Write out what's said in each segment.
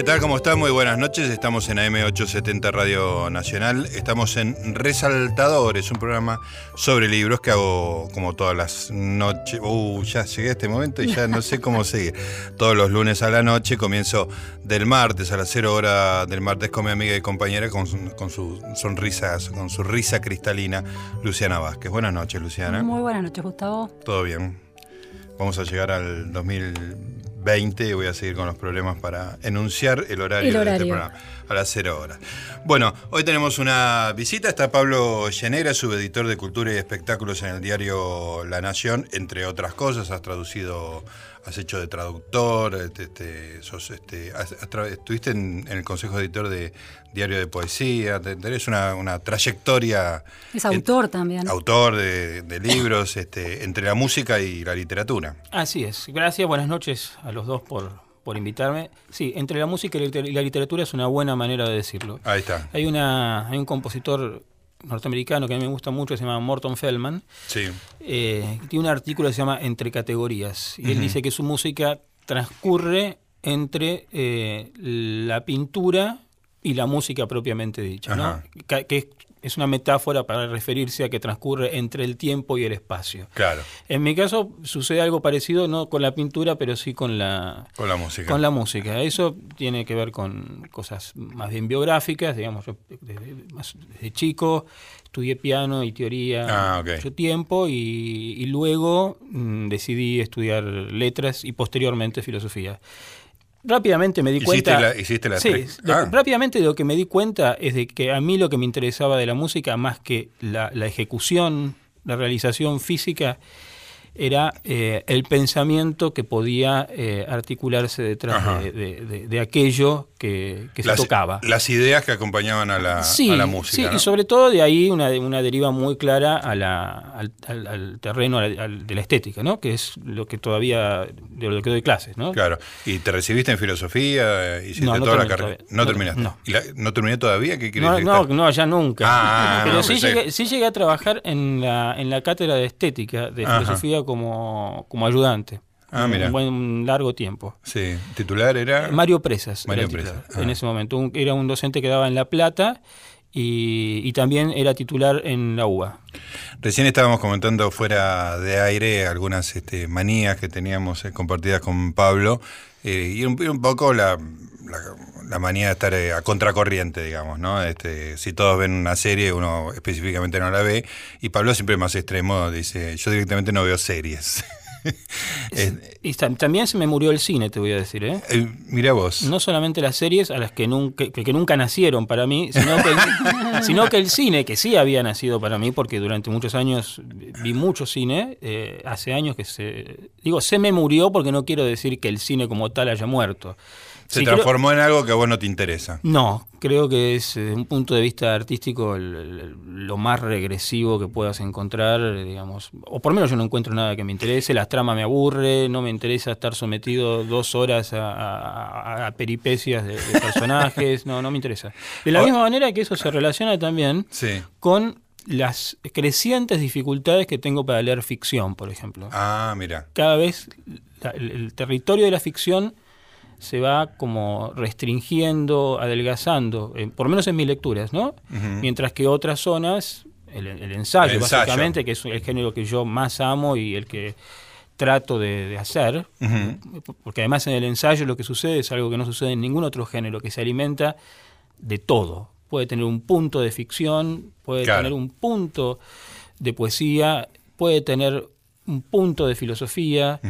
¿qué tal? ¿Cómo están? Muy buenas noches. Estamos en AM870 Radio Nacional. Estamos en Resaltadores, un programa sobre libros que hago como todas las noches. Uh, ya llegué a este momento y ya no sé cómo seguir. Todos los lunes a la noche, comienzo del martes a las 0 horas del martes con mi amiga y compañera con, con su sonrisa, con su risa cristalina, Luciana Vázquez. Buenas noches, Luciana. Muy buenas noches, Gustavo. Todo bien. Vamos a llegar al 2000 20 y voy a seguir con los problemas para enunciar el horario, de este programa, a las 0 horas. Bueno, hoy tenemos una visita, está Pablo Llenera, subeditor de Cultura y Espectáculos en el diario La Nación, entre otras cosas, has traducido, has hecho de traductor, este, este, este estuviste en, el Consejo Editor de Diario de Poesía, tenés una, una trayectoria... Es autor también. Autor de, libros este, entre la música y la literatura. Así es. Gracias, buenas noches a los dos por, por invitarme. Sí, entre la música y la literatura es una buena manera de decirlo. Ahí está. Hay, una, hay un compositor norteamericano que a mí me gusta mucho, se llama Morton Feldman. Sí. Eh, tiene un artículo que se llama Entre categorías. Y él dice que su música transcurre entre eh, la pintura y la música propiamente dicha, ¿no? que, es una metáfora para referirse a que transcurre entre el tiempo y el espacio. Claro. En mi caso sucede algo parecido, no con la pintura, pero sí con la, con la música. Con la música. Eso tiene que ver con cosas más bien biográficas, digamos, yo desde, chico estudié piano y teoría ah, mucho tiempo y, luego mm, decidí estudiar letras y posteriormente filosofía. Rápidamente me di cuenta. hiciste la sí, ah. rápidamente lo que me di cuenta es de que a mí lo que me interesaba de la música, más que la, la ejecución, la realización física, era eh, el pensamiento que podía eh, articularse detrás de, aquello que, se tocaba. Las ideas que acompañaban a la, música. Sí, y sobre todo de ahí una, una deriva muy clara a la, al, terreno de la estética, ¿no? que es lo que todavía, de lo que doy clases. ¿no? Claro, y te recibiste en filosofía, hiciste toda la carrera. No, terminaste. No. ¿Y no terminé todavía? ¿Qué quieres decir? No, no, ya nunca. Ah, Pero sí llegué, sí llegué, a trabajar en la, en la cátedra de estética, de filosofía como, como ayudante. Ah. Un buen largo tiempo. Sí, titular era. Mario Presas. Mario Presas. En ah. ese momento. era un docente que daba en La Plata y, también era titular en la UBA. Recién estábamos comentando fuera de aire algunas este, manías que teníamos eh, compartidas con Pablo eh, y un, poco la, la, manía de estar eh, a contracorriente, digamos, ¿no? Este, si todos ven una serie, uno específicamente no la ve y Pablo siempre más extremo dice, yo directamente no veo series. y también se me murió el cine, te voy a decir. ¿eh? eh mira vos. No solamente las series a las que nunca, que, nunca nacieron para mí, sino que, el, sino que, el, cine, que sí había nacido para mí, porque durante muchos años vi mucho cine. Eh, hace años que se. Digo, se me murió porque no quiero decir que el cine como tal haya muerto. Se transformó en algo que a vos no te interesa. No, creo que es desde un punto de vista artístico lo más regresivo que puedas encontrar, digamos. O por lo menos yo no encuentro nada que me interese, la trama me aburre, no me interesa estar sometido dos horas a, peripecias de, personajes, no, no me interesa. De la misma manera que eso se relaciona también con las crecientes dificultades que tengo para leer ficción, por ejemplo. Ah, mira. Cada vez el territorio de la ficción se va como restringiendo, adelgazando, eh, por lo menos en mis lecturas, ¿no? Mientras que otras zonas, el, ensayo, básicamente, que es el género que yo más amo y el que trato de, hacer, porque además en el ensayo lo que sucede es algo que no sucede en ningún otro género, que se alimenta de todo. Puede tener un punto de ficción, puede tener un punto de poesía, puede tener un punto de filosofía.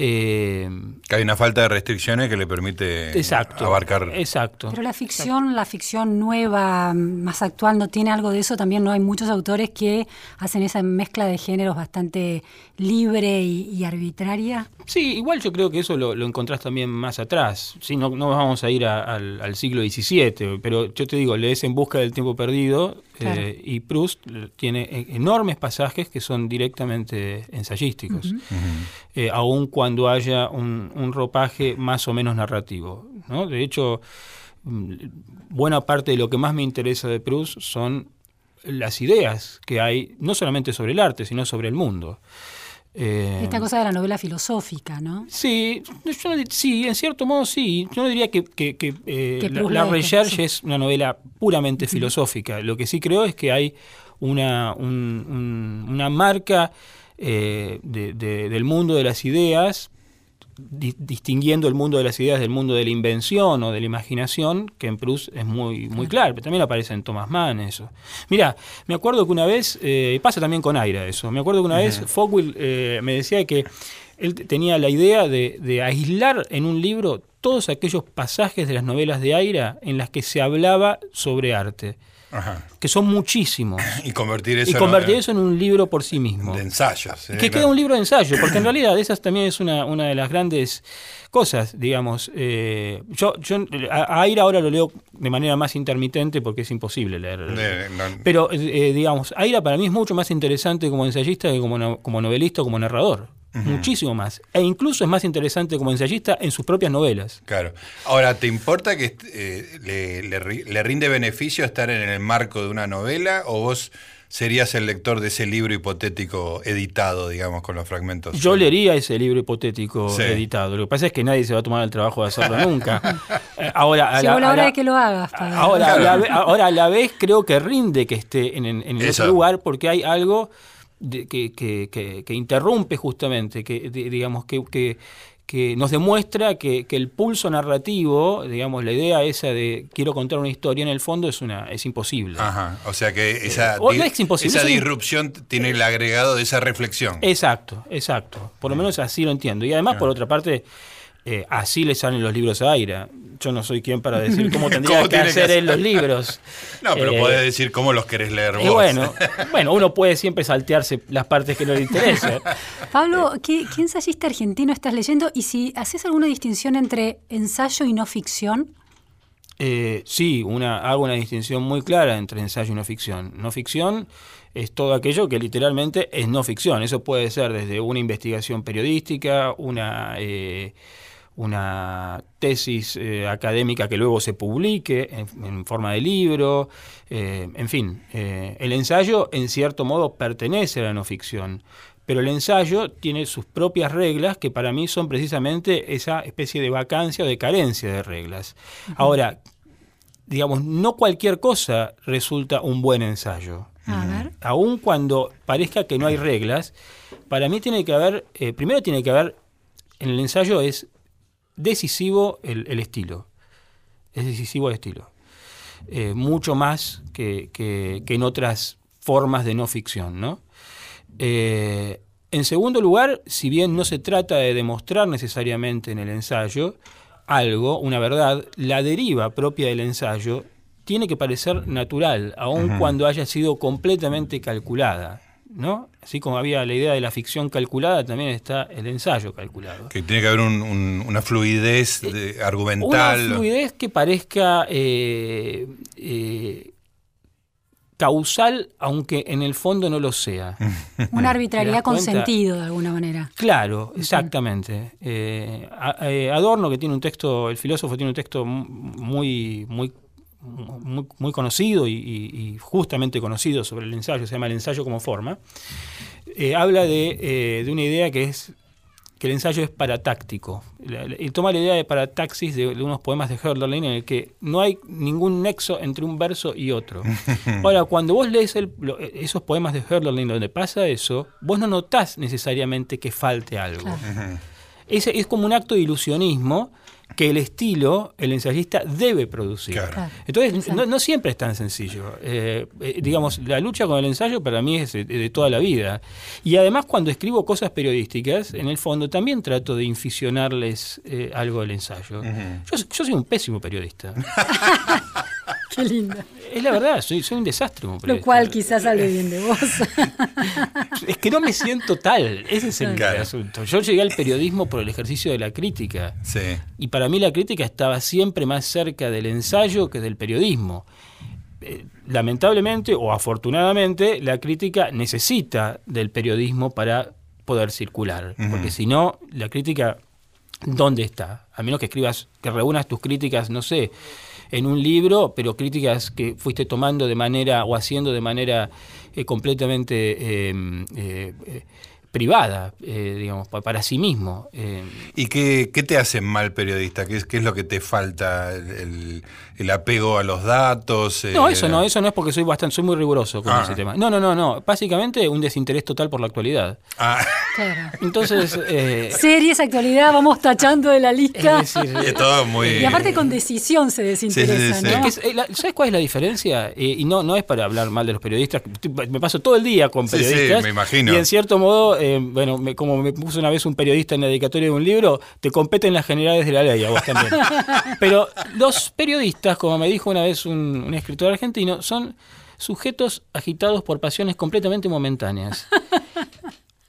Eh, que hay una falta de restricciones que le permite abarcar. Exacto. Pero la ficción, la ficción nueva, más actual, ¿no tiene algo de eso? También no hay muchos autores que hacen esa mezcla de géneros bastante libre y, arbitraria. Sí, igual yo creo que eso lo, encontrás también más atrás. Sí, no, no vamos a ir al, siglo XVII, pero yo te digo, lees En Busca del Tiempo Perdido eh, y Proust tiene e, enormes pasajes que son directamente ensayísticos, eh, aun cuando haya un, ropaje más o menos narrativo. ¿no? De hecho, mm, buena parte de lo que más me interesa de Proust son las ideas que hay, no solamente sobre el arte, sino sobre el mundo. Eh, Esta cosa de la novela filosófica, ¿no? Sí, sí, en cierto modo sí. Yo no diría que, eh, La, Recherche es una novela puramente filosófica. Lo que sí creo es que hay una, una marca eh, del mundo de las ideas distinguiendo el mundo de las ideas del mundo de la invención o de la imaginación, que en Proust es muy, muy claro, pero también aparece en Thomas Mann eso. Mira, me acuerdo que una vez, eh, pasa también con Aira eso, me acuerdo que una vez Fogwill eh, me decía que él tenía la idea de, de, aislar en un libro todos aquellos pasajes de las novelas de Aira en las que se hablaba sobre arte que son muchísimos. Y convertir eso, y convertir eso en un libro por sí mismo. De ensayos. Que queda un libro de ensayo, porque en realidad esa también es una, una de las grandes cosas, digamos. Eh, yo yo a, Aira ahora lo leo de manera más intermitente porque es imposible leer. Pero, eh, digamos, Aira para mí es mucho más interesante como ensayista que como, como novelista o como narrador muchísimo más. E incluso es más interesante como ensayista en sus propias novelas. Claro. Ahora, ¿te importa que eh, le, rinde beneficio estar en el marco de una novela o vos serías el lector de ese libro hipotético editado, digamos, con los fragmentos? Yo leería ese libro hipotético editado. Lo que pasa es que nadie se va a tomar el trabajo de hacerlo nunca. Eh, ahora, a la, hora de que lo hagas. Ahora, a la, ahora, a la vez creo que rinde que esté en, en, ese lugar porque hay algo que, que, que, interrumpe justamente, que digamos que, que, nos demuestra que, el pulso narrativo, digamos, la idea esa de quiero contar una historia en el fondo es una es imposible. Ajá, o sea que esa, eh, esa disrupción tiene el agregado de esa reflexión. Exacto, exacto. Por lo menos así lo entiendo. Y además, por otra parte, eh, así le salen los libros a Aira. Yo no soy quien para decir cómo tendría que hacer él los libros. No, pero eh, podés decir cómo los querés leer vos. bueno, bueno, uno puede siempre saltearse las partes que no le interesen. Pablo, ¿qué, ensayista argentino estás leyendo? Y si haces alguna distinción entre ensayo y no ficción. Eh, sí, una, hago una distinción muy clara entre ensayo y no ficción. No ficción es todo aquello que literalmente es no ficción. Eso puede ser desde una investigación periodística, una una tesis eh, académica que luego se publique en, forma de libro, eh, en fin, eh, el ensayo en cierto modo pertenece a la no ficción, pero el ensayo tiene sus propias reglas que para mí son precisamente esa especie de vacancia o de carencia de reglas. Ahora, digamos, no cualquier cosa resulta un buen ensayo. A ver. Aun cuando parezca que no hay reglas, para mí tiene que haber, primero tiene que haber, en el ensayo es decisivo el, estilo. Es decisivo el estilo. Eh, mucho más que, en otras formas de no ficción. ¿no? Eh, en segundo lugar, si bien no se trata de demostrar necesariamente en el ensayo algo, una verdad, la deriva propia del ensayo tiene que parecer natural, aun cuando haya sido completamente calculada. ¿no? Así como había la idea de la ficción calculada, también está el ensayo calculado. Que tiene que haber una fluidez eh, argumental. Una fluidez que parezca eh, eh, causal, aunque en el fondo no lo sea. Una arbitrariedad con sentido, de alguna manera. Claro, exactamente. Adorno, que tiene un texto, el filósofo tiene un texto muy, muy muy, conocido y, justamente conocido sobre el ensayo, se llama el ensayo como forma, eh, habla eh, de, una idea que es que el ensayo es paratáctico. Y toma la idea de parataxis de, unos poemas de Hölderlin en el que no hay ningún nexo entre un verso y otro. Ahora, cuando vos lees esos poemas de Hölderlin donde pasa eso, vos no notás necesariamente que falte algo. Es, es como un acto de ilusionismo que el estilo el ensayista debe producir. Entonces, no, siempre es tan sencillo. Eh, eh, digamos, la lucha con el ensayo para mí es de, toda la vida. Y además, cuando escribo cosas periodísticas, en el fondo también trato de inficionarles eh, algo del ensayo. yo, yo soy un pésimo periodista. Qué linda. Es la verdad, soy, soy un desastre. Lo cual quizás hable bien de vos. es que no me siento tal, ese es el, asunto. Yo llegué al periodismo por el ejercicio de la crítica. Sí. Y para mí la crítica estaba siempre más cerca del ensayo que del periodismo. Eh, lamentablemente o afortunadamente, la crítica necesita del periodismo para poder circular. Porque si no, la crítica, ¿dónde está? A menos que escribas, que reúnas tus críticas, no sé en un libro, pero críticas que fuiste tomando de manera o haciendo de manera eh, completamente em, eh, privada, eh, digamos, para sí mismo. Eh. ¿Y qué, qué, te hace mal periodista? ¿Qué es, qué es lo que te falta? ¿El, el, apego a los datos? No, eso no, eso no es porque soy bastante, soy muy riguroso con ah. ese tema. No, no, no, no. Básicamente un desinterés total por la actualidad. Ah. Claro. Entonces. Eh, Series, actualidad, vamos tachando de la lista. Es todo muy... Y aparte con decisión se desinteresa, ¿no? ¿Sabes cuál es la diferencia? y no, no es para hablar mal de los periodistas. Me paso todo el día con periodistas. Sí, me imagino. Y en cierto modo eh, bueno, como me puso una vez un periodista en la dedicatoria de un libro, te competen las generales de la ley, a vos también. Pero los periodistas, como me dijo una vez un, escritor argentino, son sujetos agitados por pasiones completamente momentáneas.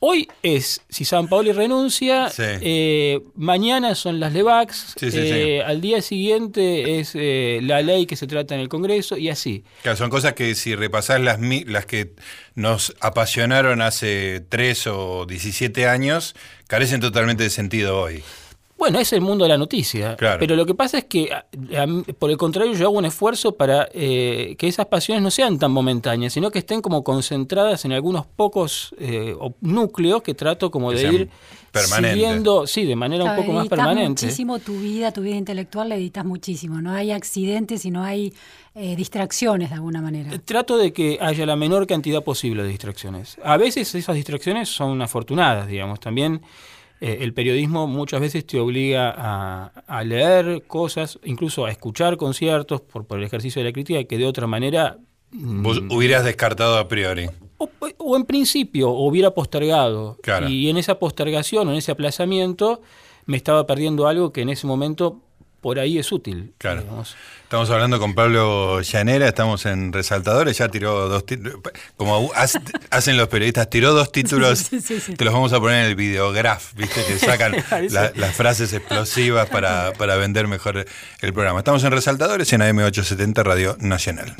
Hoy es si San Paoli renuncia, eh, mañana son las LEVAX, eh, al día siguiente es la ley que se trata en el Congreso y así. Claro, son cosas que si repasás las, las que nos apasionaron hace 3 o 17 años, carecen totalmente de sentido hoy. Bueno, es el mundo de la noticia. Pero lo que pasa es que, por el contrario, yo hago un esfuerzo para eh, que esas pasiones no sean tan momentáneas, sino que estén como concentradas en algunos pocos eh, núcleos que trato como de ir siguiendo, sí, de manera un poco más permanente. muchísimo tu vida, tu vida intelectual, la editas muchísimo. No hay accidentes y no hay eh, distracciones de alguna manera. Trato de que haya la menor cantidad posible de distracciones. A veces esas distracciones son afortunadas, digamos. También eh, el periodismo muchas veces te obliga a, leer cosas, incluso a escuchar conciertos por, el ejercicio de la crítica, que de otra manera... Vos mm, hubieras descartado a priori. O, en principio hubiera postergado. Y en esa postergación o en ese aplazamiento me estaba perdiendo algo que en ese momento por ahí es útil. Claro. Estamos hablando con Pablo Llanera, estamos en Resaltadores, ya tiró dos títulos, como hacen los periodistas, tiró dos títulos que los vamos a poner en el videograf, ¿viste? Que sacan las frases explosivas para, para vender mejor el programa. Estamos en Resaltadores en AM870 Radio Nacional.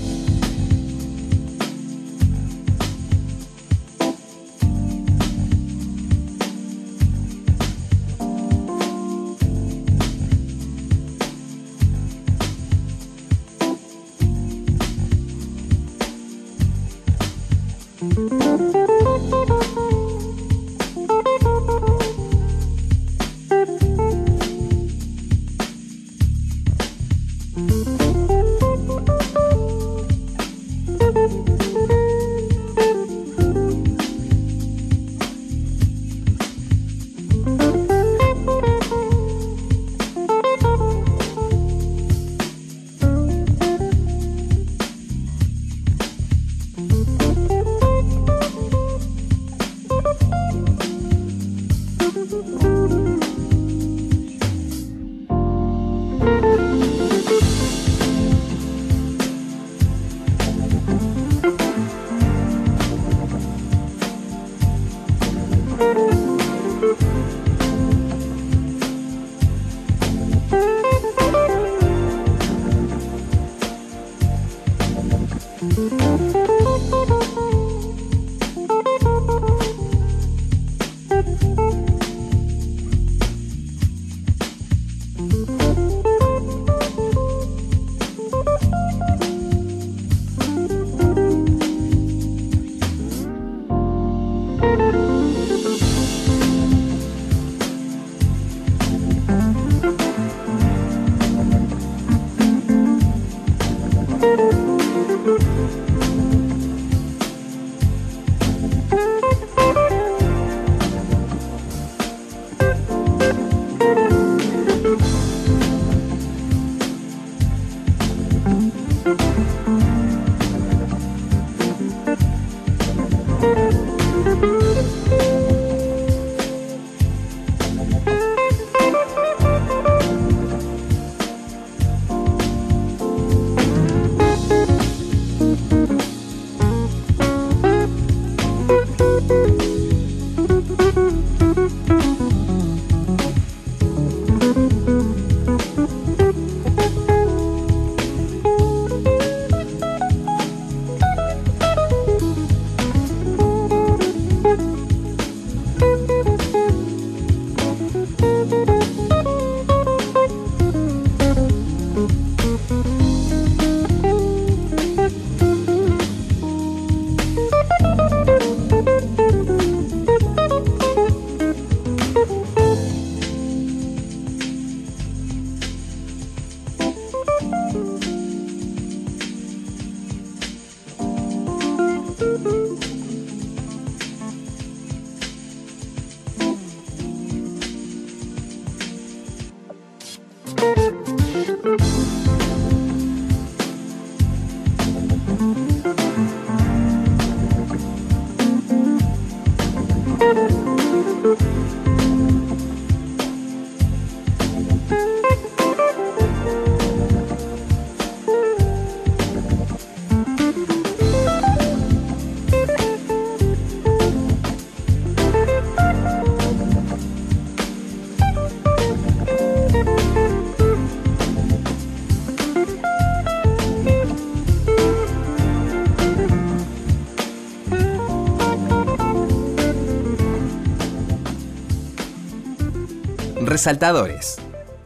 Resaltadores.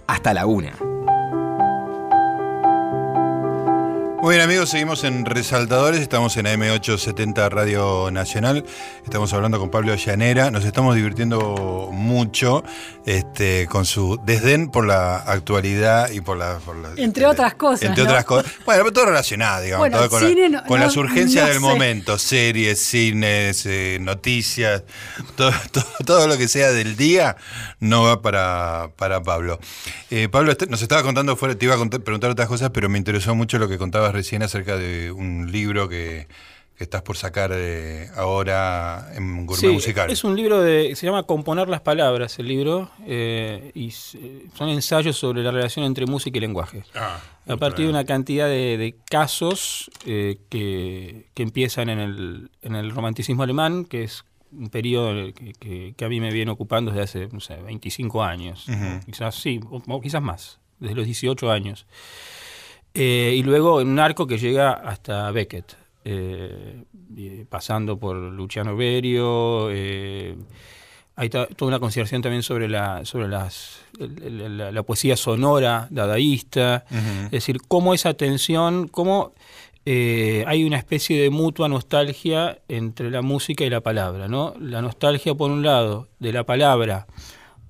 Hasta la una. Muy bien amigos, seguimos en Resaltadores, estamos en AM870 Radio Nacional, estamos hablando con Pablo Llanera, nos estamos divirtiendo mucho este, con su desdén por la actualidad y por la... entre otras cosas. Entre otras cosas. Bueno, todo relacionado, digamos, todo con, las urgencias del momento, series, cines, eh, noticias, todo, todo, lo que sea del día no va para, para Pablo. Eh, Pablo este, nos estaba contando, fuera, te iba a preguntar otras cosas, pero me interesó mucho lo que contabas recién acerca de un libro que, estás por sacar eh, ahora en Gourmet Musical. Es un libro de. se llama Componer las Palabras, el libro, eh, y son ensayos sobre la relación entre música y lenguaje. Ah, a partir de una cantidad de, casos eh, que, empiezan en el, en el romanticismo alemán, que es un periodo que, a mí me viene ocupando desde hace, no sé, 25 años, quizás sí, o, quizás más, desde los 18 años. Eh, y luego en un arco que llega hasta Beckett, eh, pasando por Luciano Berio. Eh, hay toda una consideración también sobre la, sobre las, la, poesía sonora dadaísta, es decir, cómo esa tensión, cómo hay una especie de mutua nostalgia entre la música y la palabra, ¿no? La nostalgia por un lado de la palabra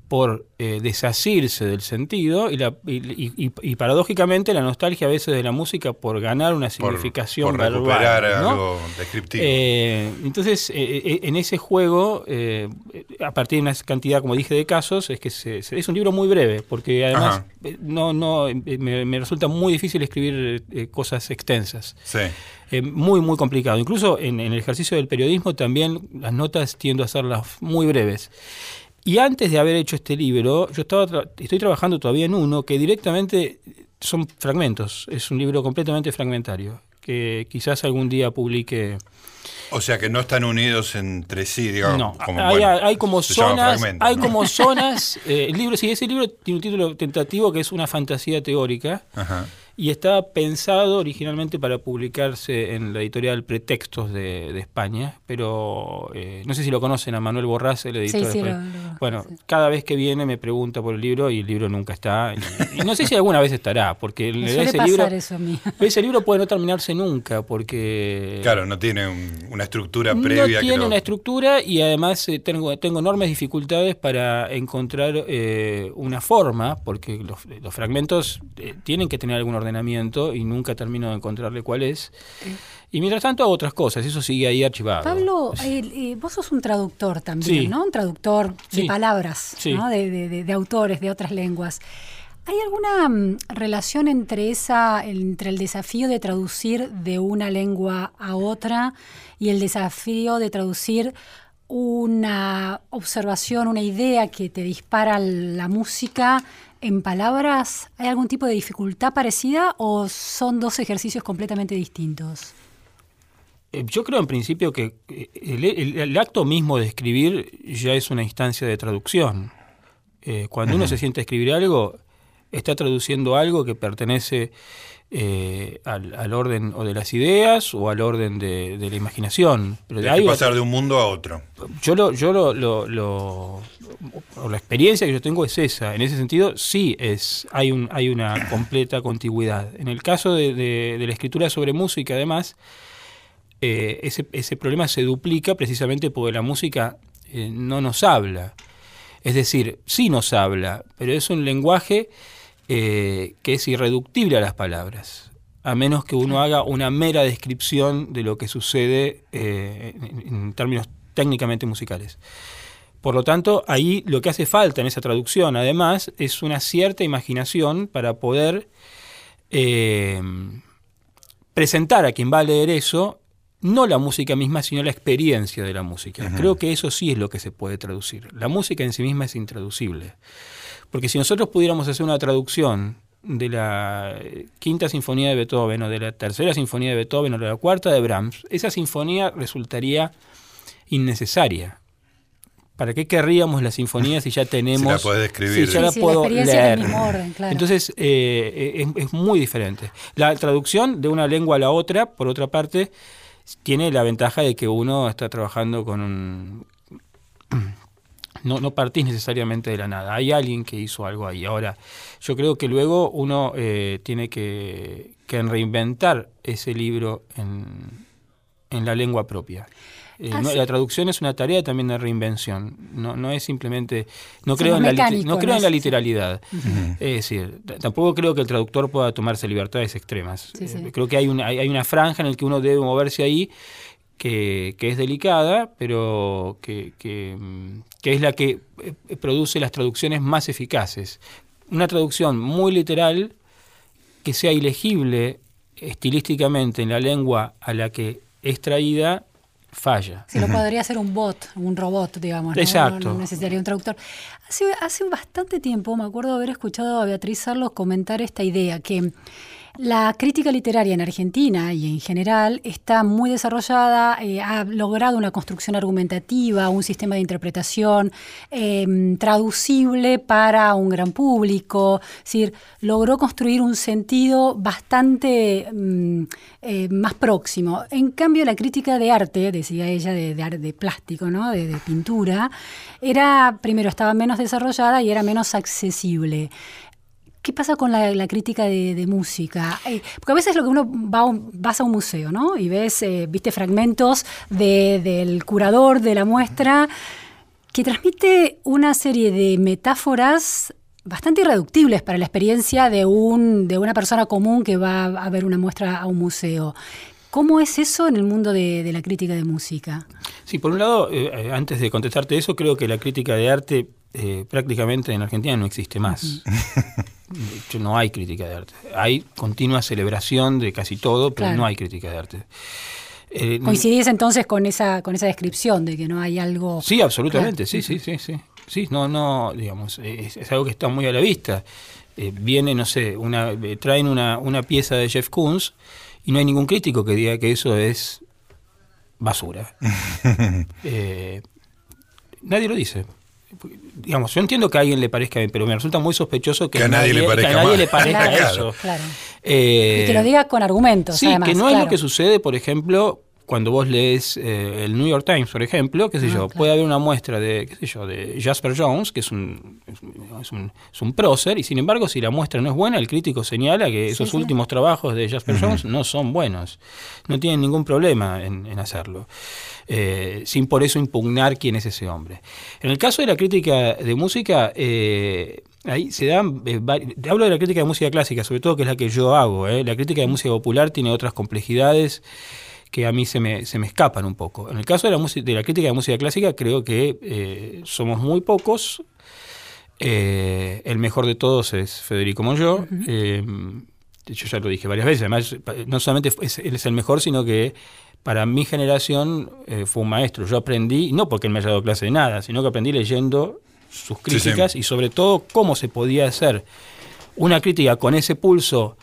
por eh, desasirse del sentido y, la, y, paradójicamente la nostalgia a veces de la música por ganar una significación por, recuperar algo descriptivo. Eh, entonces, eh, en ese juego, a partir de una cantidad, como dije, de casos, es que es un libro muy breve, porque además no, no me, resulta muy difícil escribir cosas extensas. Sí. muy, muy complicado. Incluso en, en el ejercicio del periodismo también las notas tiendo a hacerlas muy breves. Y antes de haber hecho este libro, yo estaba estoy trabajando todavía en uno que directamente son fragmentos, es un libro completamente fragmentario, que quizás algún día publique. O sea que no están unidos entre sí, digamos. No, hay, como zonas, hay como zonas. Eh, el libro, sí, ese libro tiene un título tentativo que es una fantasía teórica. Ajá y estaba pensado originalmente para publicarse en la editorial Pretextos de, España, pero eh, no sé si lo conocen a Manuel Borrás, el editor. Sí, sí, bueno, cada vez que viene me pregunta por el libro y el libro nunca está. Y, no sé si alguna vez estará, porque ese, libro, ese libro puede no terminarse nunca, porque... Claro, no tiene una estructura previa. No tiene una estructura y además eh, tengo, tengo enormes dificultades para encontrar eh, una forma, porque los, fragmentos tienen que tener alguna ordenamiento y nunca termino de encontrarle cuál es. Y mientras tanto hago otras cosas, eso sigue ahí archivado. Pablo, eh, vos sos un traductor también, ¿no? Un traductor de palabras, ¿no? De, de, autores de otras lenguas. ¿Hay alguna mm, relación entre, esa, entre el desafío de traducir de una lengua a otra y el desafío de traducir una observación, una idea que te dispara la música en palabras, ¿hay algún tipo de dificultad parecida o son dos ejercicios completamente distintos? Eh, yo creo en principio que eh, el, acto mismo de escribir ya es una instancia de traducción. Eh, cuando uno se siente a escribir algo, está traduciendo algo que pertenece eh, al, orden o de las ideas o al orden de, la imaginación. Pero de ahí pasar de un mundo a otro. Yo lo, yo lo, la experiencia que yo tengo es esa. En ese sentido, sí es, hay un, hay una completa contigüidad. En el caso de, la escritura sobre música, además, eh, ese, ese, problema se duplica precisamente porque la música eh, no nos habla. Es decir, sí nos habla, pero es un lenguaje eh, que es irreductible a las palabras, a menos que uno haga una mera descripción de lo que sucede eh, en, términos técnicamente musicales. Por lo tanto, ahí lo que hace falta en esa traducción, además, es una cierta imaginación para poder eh, presentar a quien va a leer eso no la música misma, sino la experiencia de la música. Creo que eso sí es lo que se puede traducir. La música en sí misma es intraducible. Porque si nosotros pudiéramos hacer una traducción de la quinta sinfonía de Beethoven o de la tercera sinfonía de Beethoven o de la cuarta de Brahms, esa sinfonía resultaría innecesaria. ¿Para qué querríamos la sinfonía si ya tenemos... Si la puedes escribir. Si ya la puedo leer. Entonces, eh, es, es, muy diferente. La traducción de una lengua a la otra, por otra parte, tiene la ventaja de que uno está trabajando con un no, no partís necesariamente de la nada. Hay alguien que hizo algo ahí. Ahora, yo creo que luego uno eh, tiene que, reinventar ese libro en, en la lengua propia. Eh, la traducción es una tarea también de reinvención. No, no es simplemente. No creo, en la, no creo en la literalidad. Es decir, tampoco creo que el traductor pueda tomarse libertades extremas. Eh, creo que hay una, hay una franja en la que uno debe moverse ahí que, es delicada, pero que, que, es la que eh, produce las traducciones más eficaces. Una traducción muy literal que sea ilegible estilísticamente en la lengua a la que es traída falla. Si lo podría hacer un bot, un robot, digamos. Exacto. No, necesitaría un traductor. Hace, hace bastante tiempo me acuerdo haber escuchado a Beatriz Sarlos comentar esta idea, que la crítica literaria en Argentina y en general está muy desarrollada, eh, ha logrado una construcción argumentativa, un sistema de interpretación em, traducible para un gran público, es decir, logró construir un sentido bastante mm, eh, más próximo. En cambio, la crítica de arte, decía ella, de, de, plástico, ¿no? de, de pintura, era, primero, estaba menos desarrollada y era menos accesible. ¿Qué pasa con la, crítica de, música? Eh, porque a veces lo que uno va vas a un museo, ¿no? Y ves, eh, viste fragmentos del curador de la muestra que transmite una serie de metáforas bastante irreductibles para la experiencia de, un, de una persona común que va a ver una muestra a un museo. ¿Cómo es eso en el mundo de, la crítica de música? Sí, por un lado, eh, antes de contestarte eso, creo que la crítica de arte prácticamente en Argentina no existe más. De hecho, no hay crítica de arte. Hay continua celebración de casi todo, pero no hay crítica de arte. Eh, ¿Coincidís entonces con esa, con esa descripción de que no hay algo... Sí, absolutamente, sí, sí, sí, sí. Sí, no, no, digamos, es, algo que está muy a la vista. Eh, viene, no sé, una, eh, traen una, una pieza de Jeff Koons y no hay ningún crítico que diga que eso es basura. nadie lo dice digamos, yo entiendo que a alguien le parezca bien, pero me resulta muy sospechoso que, a nadie, le parezca, eso. Eh, y que lo diga con argumentos. Sí, que no es lo que sucede, por ejemplo, cuando vos lees eh, el New York Times, por ejemplo, qué sé ah, yo, puede haber una muestra de, qué sé yo, de Jasper Jones, que es un, es un, es un prócer, y sin embargo, si la muestra no es buena, el crítico señala que esos últimos trabajos de Jasper Jones no son buenos. No tienen ningún problema en, en hacerlo. Eh, sin por eso impugnar quién es ese hombre. En el caso de la crítica de música, eh, ahí se dan, eh, hablo de la crítica de música clásica, sobre todo que es la que yo hago, la crítica de música popular tiene otras complejidades que a mí se me, se me escapan un poco. En el caso de la, de la crítica de música clásica, creo que somos muy pocos. el mejor de todos es Federico Moyo. yo ya lo dije varias veces. Además, no solamente él es el mejor, sino que para mi generación eh, fue un maestro. Yo aprendí, no porque él me haya dado clase de nada, sino que aprendí leyendo sus críticas y sobre todo cómo se podía hacer una crítica con ese pulso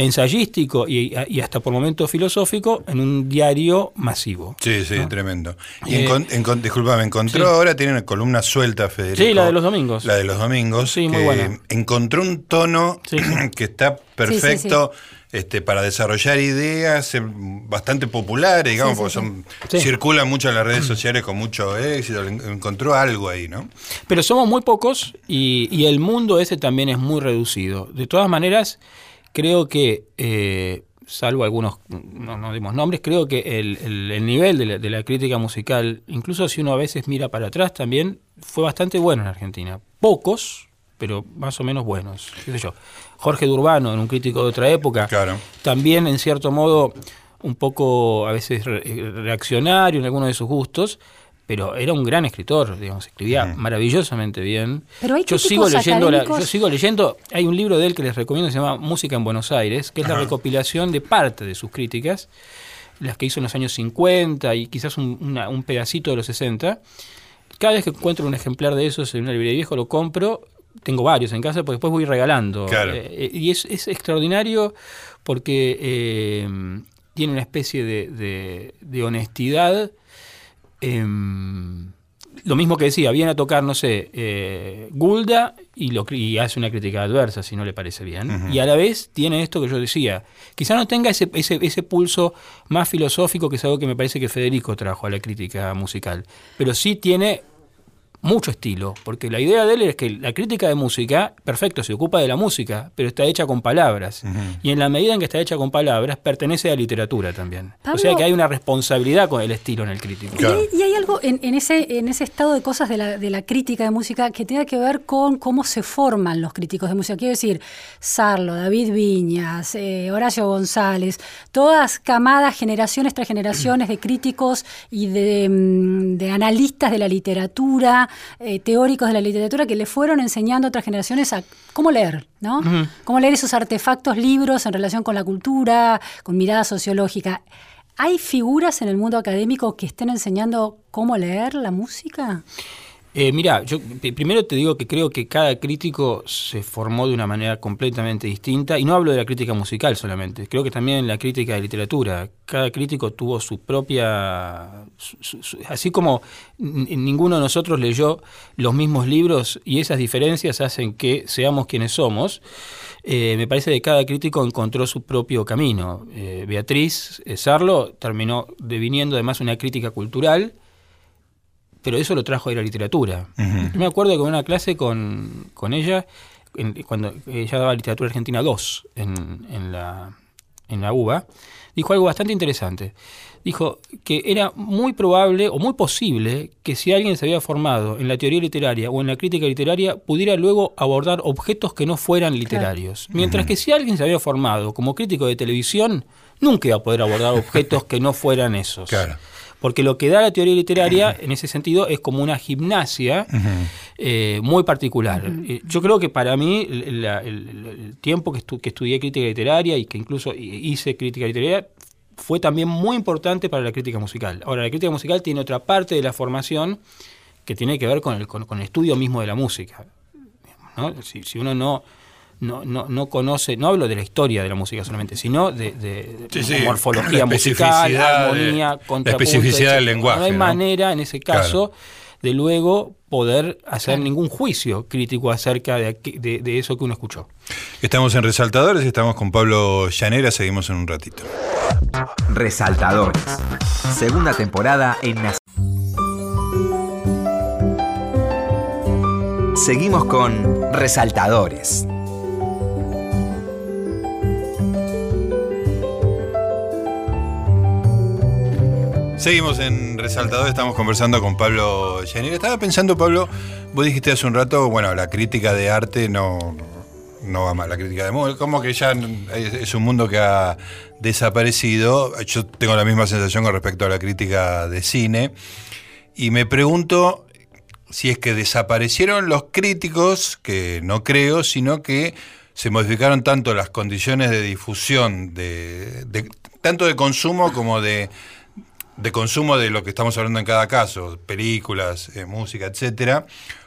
ensayístico y, hasta por momentos filosófico en un diario masivo. Sí, sí, tremendo. Y eh, disculpa, me encontró ahora, tiene una columna suelta, Federico. Sí, la de los domingos. La de los domingos. Sí, muy buena. Encontró un tono que está perfecto este, para desarrollar ideas bastante populares, digamos, porque son, circulan mucho en las redes sociales con mucho éxito, encontró algo ahí, ¿no? Pero somos muy pocos y, el mundo ese también es muy reducido. De todas maneras, creo que, eh, salvo algunos, no, no, dimos nombres, creo que el, nivel de la, de la, crítica musical, incluso si uno a veces mira para atrás, también fue bastante bueno en Argentina. Pocos, pero más o menos buenos. ¿Qué sé yo? Jorge Durbano, en un crítico de otra época, también en cierto modo un poco a veces reaccionario en algunos de sus gustos, pero era un gran escritor, digamos, escribía maravillosamente bien. Pero yo sigo leyendo yo sigo leyendo, hay un libro de él que les recomiendo se llama Música en Buenos Aires, que es la recopilación de parte de sus críticas, las que hizo en los años 50 y quizás un, un pedacito de los 60. Cada vez que encuentro un ejemplar de esos en una librería viejo lo compro tengo varios en casa, porque después voy regalando. Eh, eh, y es, extraordinario porque eh, tiene una especie de, de, honestidad. Em, lo mismo que decía, viene a tocar, no sé, Gulda y, lo, y hace una crítica adversa si no le parece bien. Y a la vez tiene esto que yo decía. Quizá no tenga ese, ese, ese pulso más filosófico, que es algo que me parece que Federico trajo a la crítica musical. Pero sí tiene mucho estilo, porque la idea de él es que la crítica de música, perfecto, se ocupa de la música, pero está hecha con palabras. Y en la medida en que está hecha con palabras, pertenece a la literatura también. o sea que hay una responsabilidad con el estilo en el crítico. Y, hay algo en, ese, en ese estado de cosas de la, de la crítica de música que tiene que ver con cómo se forman los críticos de música. Quiero decir, Sarlo, David Viñas, eh, Horacio González, todas camadas, generaciones tras generaciones de críticos y de, mm, de analistas de la literatura eh, teóricos de la literatura que le fueron enseñando a otras generaciones a cómo leer, ¿no? Cómo leer esos artefactos, libros en relación con la cultura, con mirada sociológica. ¿Hay figuras en el mundo académico que estén enseñando cómo leer la música? Eh, mira, yo primero te digo que creo que cada crítico se formó de una manera completamente distinta, y no hablo de la crítica musical solamente, creo que también la crítica de literatura. Cada crítico tuvo su propia. así como ninguno de nosotros leyó los mismos libros y esas diferencias hacen que seamos quienes somos, eh, me parece que cada crítico encontró su propio camino. Eh, Beatriz Sarlo terminó deviniendo además una crítica cultural pero eso lo trajo a la literatura. Yo me acuerdo que en una clase con, ella, cuando ella daba literatura argentina 2 en, en, la, en la UBA, dijo algo bastante interesante. Dijo que era muy probable o muy posible que si alguien se había formado en la teoría literaria o en la crítica literaria, pudiera luego abordar objetos que no fueran literarios. Mientras que si alguien se había formado como crítico de televisión, nunca iba a poder abordar objetos que no fueran esos. Claro. Porque lo que da la teoría literaria, en ese sentido, es como una gimnasia eh, muy particular. Eh, yo creo que para mí, el, tiempo que, que, estudié crítica literaria y que incluso hice crítica literaria, fue también muy importante para la crítica musical. Ahora, la crítica musical tiene otra parte de la formación que tiene que ver con el, con, el estudio mismo de la música. si uno no no, no, no conoce, no hablo de la historia de la música solamente, sino de, morfología musical, armonía, La especificidad del lenguaje. No hay manera, en ese caso, de luego poder hacer ningún juicio crítico acerca de, de, eso que uno escuchó. Estamos en Resaltadores, estamos con Pablo Llanera, seguimos en un ratito. Resaltadores, segunda temporada en Seguimos con Resaltadores. Seguimos en Resaltador, estamos conversando con Pablo Yanir. Estaba pensando, Pablo, vos dijiste hace un rato, bueno, la crítica de arte no, no va mal, la crítica de moda, como que ya es un mundo que ha desaparecido. Yo tengo la misma sensación con respecto a la crítica de cine. Y me pregunto si es que desaparecieron los críticos, que no creo, sino que se modificaron tanto las condiciones de difusión, de tanto de consumo como de de consumo de lo que estamos hablando en cada caso, películas, eh, música, etcétera,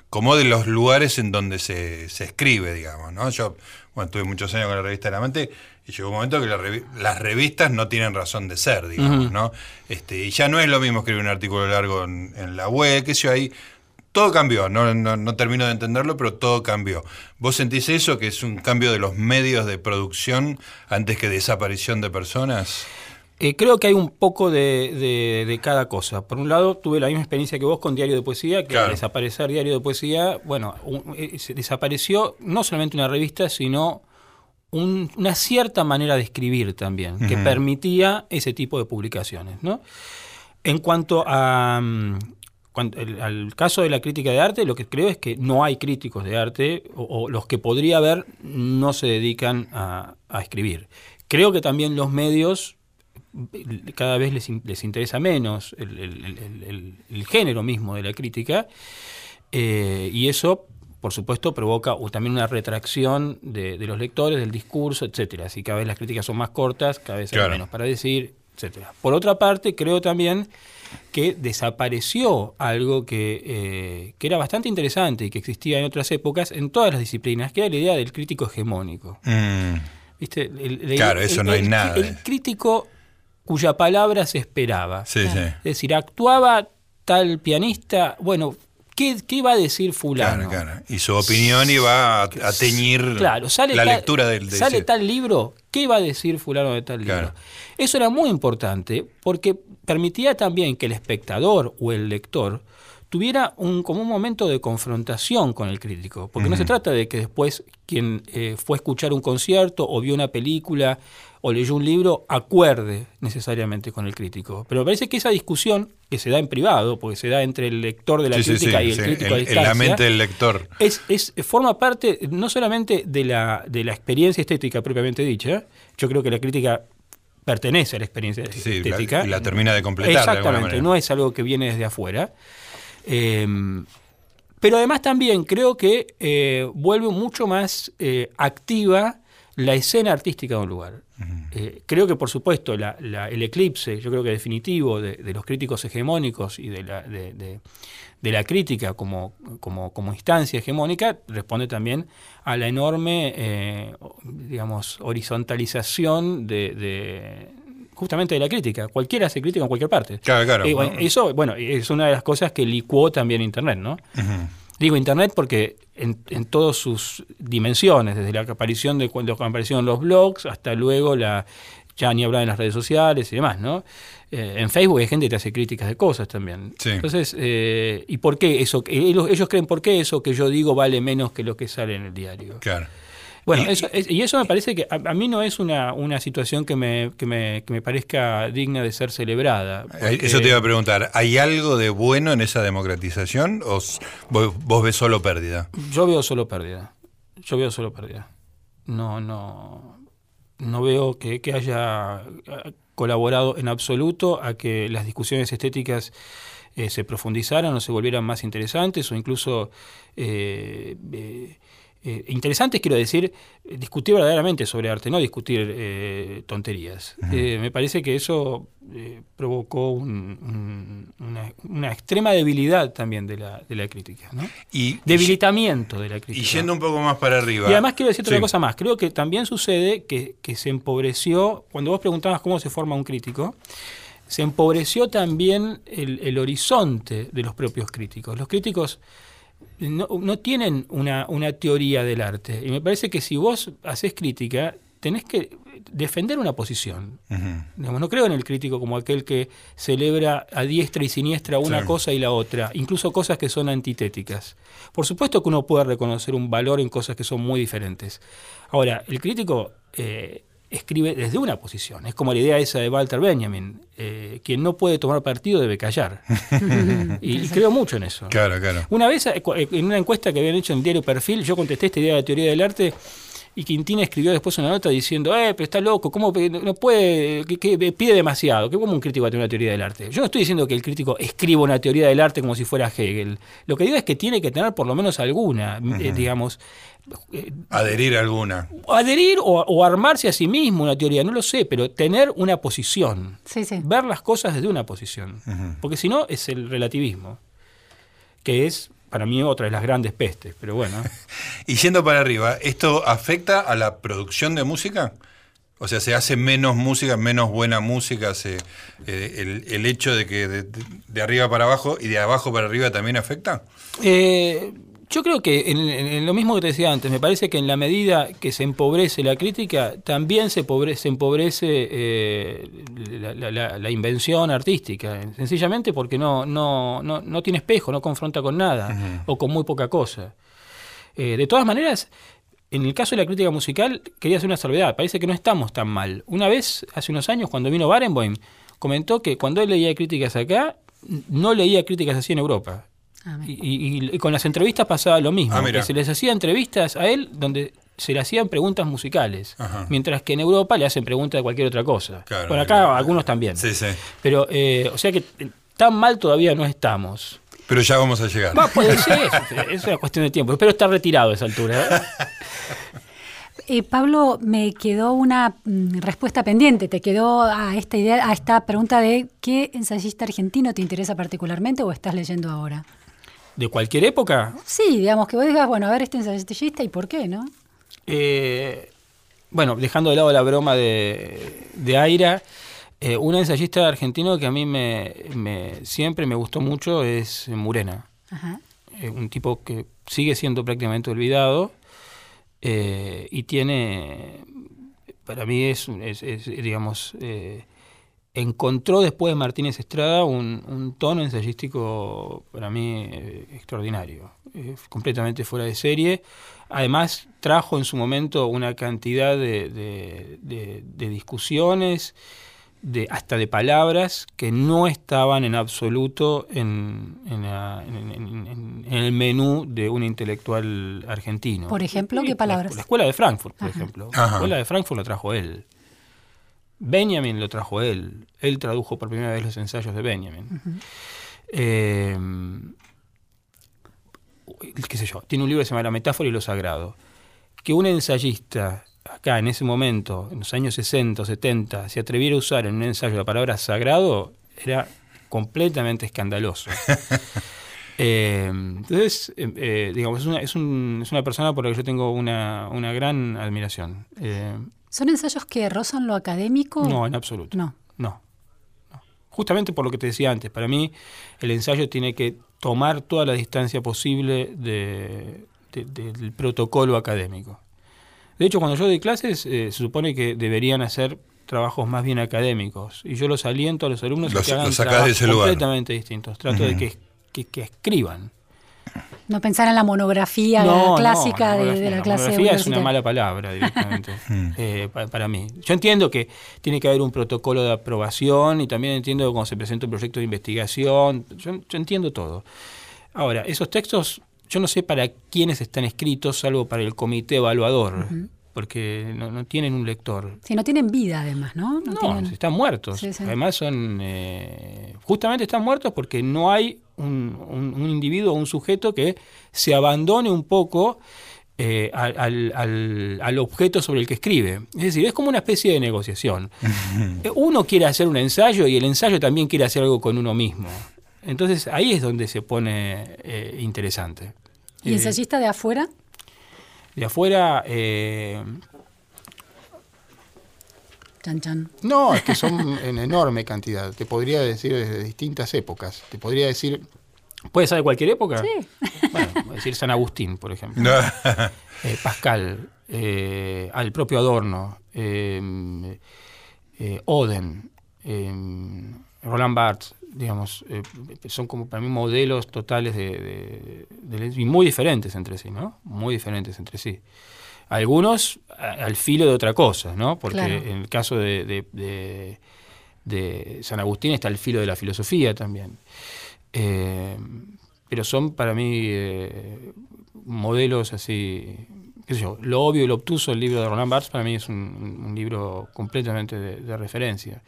como de los lugares en donde se, escribe, digamos, ¿no? Yo, bueno, tuve muchos años con la revista El Amante y llegó un momento que las revistas no tienen razón de ser, digamos, ¿no? Este, y ya no es lo mismo escribir un artículo largo en, la web, que sé ahí. Todo cambió, no, no, no, termino de entenderlo, pero todo cambió. ¿Vos sentís eso, que es un cambio de los medios de producción antes que desaparición de personas? Eh, creo que hay un poco de, cada cosa. Por un lado, tuve la misma experiencia que vos con Diario de Poesía, que al desaparecer Diario de Poesía, bueno, eh, desapareció no solamente una revista, sino una cierta manera de escribir también, que permitía ese tipo de publicaciones. ¿no? En cuanto a, mm, al caso de la crítica de arte, lo que creo es que no hay críticos de arte, o, los que podría haber no se dedican a, a escribir. Creo que también los medios cada vez les, les interesa menos el, género mismo de la crítica, eh, y eso, por supuesto, provoca también una retracción de, los lectores, del discurso, etcétera. Si cada vez las críticas son más cortas, cada vez hay menos para decir, etcétera. Por otra parte, creo también que desapareció algo que, eh, que, era bastante interesante y que existía en otras épocas en todas las disciplinas, que era la idea del crítico hegemónico. Mm. ¿Viste? claro, eso no hay nada. El crítico cuya palabra se esperaba. Es decir, actuaba tal pianista, bueno, ¿qué, qué va a decir fulano? Claro, claro. Y su opinión iba a, teñir la lectura del... sale tal libro, ¿qué va a decir fulano de tal libro? Eso era muy importante porque permitía también que el espectador o el lector tuviera un, como un momento de confrontación con el crítico, porque no se trata de que después quien eh, fue a escuchar un concierto o vio una película o leyó un libro acuerde necesariamente con el crítico. Pero me parece que esa discusión que se da en privado, porque se da entre el lector de la crítica y el crítico a distancia, en la mente del lector. Es, es, forma parte no solamente de la, de la experiencia estética propiamente dicha, yo creo que la crítica pertenece a la experiencia estética. y la termina de completar. Exactamente, no es algo que viene desde afuera. Eh, pero además también creo que eh, vuelve mucho más eh, activa la escena artística de un lugar. creo que, por supuesto, el eclipse, yo creo que definitivo, de, los críticos hegemónicos y de la, de, la crítica como, como, como, instancia hegemónica, responde también a la enorme, digamos, horizontalización de justamente de la crítica. Cualquiera hace crítica en cualquier parte. Claro, claro. Eh, eso, bueno, es una de las cosas que licuó también Internet, ¿no? Digo Internet porque en, en todas sus dimensiones, desde la aparición de cuando aparecieron los blogs hasta luego la ya ni hablar en las redes sociales y demás, ¿no? Eh, en Facebook hay gente que te hace críticas de cosas también. Entonces, eh, ¿y por qué eso? Ellos, ellos creen por qué eso que yo digo vale menos que lo que sale en el diario. Claro. Bueno, y eso, y eso me parece que a, mí no es una, una situación que me, que, me, que me parezca digna de ser celebrada. Eso te iba a preguntar, ¿hay algo de bueno en esa democratización o vos, ves solo pérdida? Yo veo solo pérdida. Yo veo solo pérdida. No, no, no veo que, que haya colaborado en absoluto a que las discusiones estéticas eh, se profundizaran o se volvieran más interesantes o incluso eh, eh, eh, interesantes, quiero decir, discutir verdaderamente sobre arte, no discutir eh, tonterías. Eh, me parece que eso provocó una, extrema debilidad también de la, de la crítica. ¿no? Y, Debilitamiento de la crítica. Y yendo un poco más para arriba. Y además quiero decir otra cosa más. Creo que también sucede que, se empobreció, cuando vos preguntabas cómo se forma un crítico, se empobreció también el, el horizonte de los propios críticos. Los críticos no, tienen una, teoría del arte. Y me parece que si vos haces crítica, tenés que defender una posición. no creo en el crítico como aquel que celebra a diestra y siniestra una cosa y la otra, incluso cosas que son antitéticas. Por supuesto que uno puede reconocer un valor en cosas que son muy diferentes. Ahora, el crítico eh, escribe desde una posición. Es como la idea esa de Walter Benjamin. Eh, quien no puede tomar partido debe callar. y, creo mucho en eso. Claro, claro. Una vez, eh, eh, en una encuesta que habían hecho en Diario Perfil, yo contesté esta idea de teoría del arte. Y Quintín escribió después una nota diciendo, eh, pero está loco, ¿cómo no puede, que, pide demasiado? ¿Qué como un crítico va a tener una teoría del arte? Yo no estoy diciendo que el crítico escriba una teoría del arte como si fuera Hegel. Lo que digo es que tiene que tener por lo menos alguna, digamos, Adherir a alguna. Adherir o, armarse a sí mismo una teoría, no lo sé, pero tener una posición. Ver las cosas desde una posición. Porque si no, es el relativismo, que es para mí otra de las grandes pestes, pero bueno. y yendo para arriba, ¿esto afecta a la producción de música? O sea, ¿se hace menos música, menos buena música? Se, eh, el, hecho de que de, de, arriba para abajo y de abajo para arriba también afecta? Eh, yo creo que en, lo mismo que te decía antes, me parece que en la medida que se empobrece la crítica, también se, se empobrece eh, la, invención artística, sencillamente porque no, no, no, no tiene espejo, no confronta con nada o con muy poca cosa. Eh, de todas maneras, en el caso de la crítica musical, quería hacer una salvedad, parece que no estamos tan mal. Una vez, hace unos años, cuando vino Barenboim, comentó que cuando él leía críticas acá, no leía críticas así en Europa. Ah, y, con las entrevistas pasaba lo mismo, ah, que se les hacía entrevistas a él donde se le hacían preguntas musicales, mientras que en Europa le hacen preguntas de cualquier otra cosa. Por acá algunos también. Pero, eh, o sea que tan mal todavía no estamos. Pero ya vamos a llegar. puede ser, es una cuestión de tiempo. Espero estar retirado a esa altura. ¿eh? Eh, Pablo, me quedó una mm, respuesta pendiente. Te quedó a esta idea, a esta pregunta de qué ensayista argentino te interesa particularmente o estás leyendo ahora de cualquier época. Sí, digamos que vos digas, bueno, a ver este ensayista y por qué, ¿no? Eh, bueno, dejando de lado la broma de, de Aira, eh, un ensayista argentino que a mí me, siempre me gustó mucho es Murena. Eh, un tipo que sigue siendo prácticamente olvidado y tiene, para mí es, es, es digamos, encontró después de Martínez Estrada un, tono ensayístico para mí eh, extraordinario, eh, completamente fuera de serie. Además, trajo en su momento una cantidad de, discusiones, de, hasta de palabras, que no estaban en absoluto en, el menú de un intelectual argentino. Por ejemplo, ¿qué palabras? La, Escuela de Frankfurt, por ejemplo. La Escuela de Frankfurt lo trajo él. Benjamin lo trajo él. Él tradujo por primera vez los ensayos de Benjamin. Eh, qué sé yo, tiene un libro que se llama La metáfora y lo sagrado. Que un ensayista acá en ese momento, en los años 60 o 70, se atreviera a usar en un ensayo la palabra sagrado, era completamente escandaloso. Eh, entonces, eh, digamos, es una, es, una, persona por la que yo tengo una, una gran admiración. ¿Son ensayos que rozan lo académico? No, en absoluto. No. No. Justamente por lo que te decía antes, para mí el ensayo tiene que tomar toda la distancia posible del protocolo académico. De hecho, cuando yo doy clases, eh, se supone que deberían hacer trabajos más bien académicos. Y yo los aliento a los alumnos a que hagan trabajos completamente distintos. Trato de que escriban. No pensar en la monografía clásica de, la, clase monografía es una mala palabra directamente mm. eh, para, mí. Yo entiendo que tiene que haber un protocolo de aprobación y también entiendo cuando se presenta un proyecto de investigación, yo, entiendo todo. Ahora, esos textos, yo no sé para quiénes están escritos, salvo para el comité evaluador. Porque no, tienen un lector. Sí, no tienen vida además, ¿no? No, están muertos. Además son, eh, justamente están muertos porque no hay un, un, individuo o un sujeto que se abandone un poco eh, al, objeto sobre el que escribe. Es decir, es como una especie de negociación. uno quiere hacer un ensayo y el ensayo también quiere hacer algo con uno mismo. Entonces ahí es donde se pone eh, interesante. ¿Y eh, ensayista de afuera? De afuera... No, es que son en enorme cantidad. Te podría decir desde distintas épocas. Te podría decir. ¿Puede ser de cualquier época? Sí. Bueno, decir San Agustín, por ejemplo. Eh, Pascal, eh, al propio Adorno, eh, Oden, Roland Barthes, digamos, son como para mí modelos totales de, y muy diferentes entre sí, ¿no? Muy diferentes entre sí. Algunos al filo de otra cosa, ¿no? Porque en el caso de, San Agustín está al filo de la filosofía también. Eh, pero son para mí eh, modelos así, qué sé yo, lo obvio y lo obtuso, el libro de Roland Barthes para mí es un, libro completamente de referencia.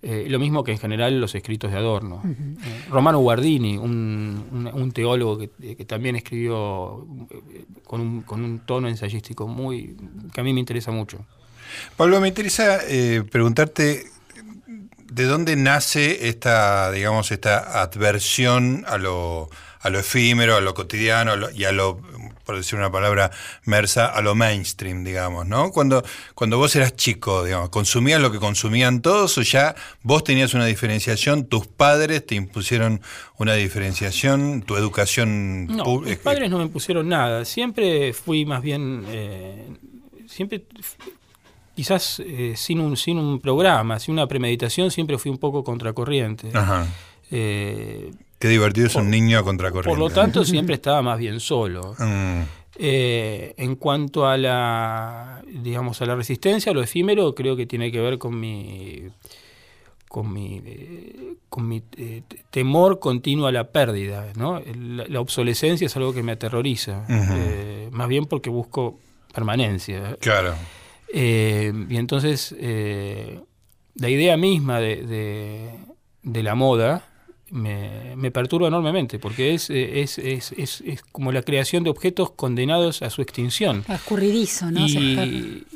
Eh, lo mismo que en general los escritos de Adorno. Eh, Romano Guardini, un, teólogo que, también escribió eh, con un, tono ensayístico muy que a mí me interesa mucho. Pablo, me interesa preguntarte de dónde nace esta, digamos, esta adversión a lo, a lo efímero, a lo cotidiano y a lo por decir una palabra mersa, a lo mainstream, digamos, ¿no? Cuando, cuando vos eras chico, digamos, ¿consumías lo que consumían todos o ya vos tenías una diferenciación, tus padres te impusieron una diferenciación, tu educación... No, mis padres no me impusieron nada, siempre fui más bien... Eh, siempre quizás eh, sin, un, sin un programa, sin una premeditación, siempre fui un poco contracorriente. Ajá. Eh, Qué divertido es un niño a contracorriente. Por lo tanto, siempre estaba más bien solo. Mm. Eh, en cuanto a la, digamos, a la resistencia, lo efímero, creo que tiene que ver con mi, con mi, eh, con mi eh, temor continuo a la pérdida. ¿no? La, obsolescencia es algo que me aterroriza, más bien porque busco permanencia. Claro. y entonces, la idea misma de, de la moda, me, me, perturba enormemente, porque es, es, es, es, como la creación de objetos condenados a su extinción. Escurridizo, ¿no? Y,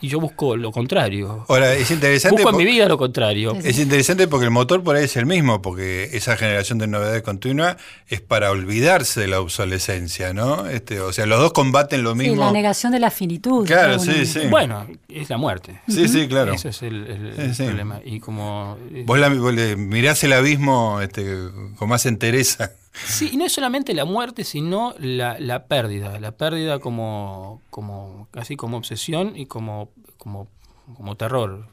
y yo busco lo contrario. Ahora, es interesante. Busco en mi vida lo contrario. Es interesante porque el motor por ahí es el mismo, porque esa generación de novedades continua es para olvidarse de la obsolescencia, ¿no? Este, o sea, los dos combaten lo mismo. Sí, la negación de la finitud. Claro, sí, sí. Bueno, es la muerte. Sí, sí, claro. Ese es el, problema. Y como. Vos, la, mirás el abismo este, con más entereza. Sí, y no es solamente la muerte, sino la, la pérdida. La pérdida como, como casi como obsesión y como, como, como terror.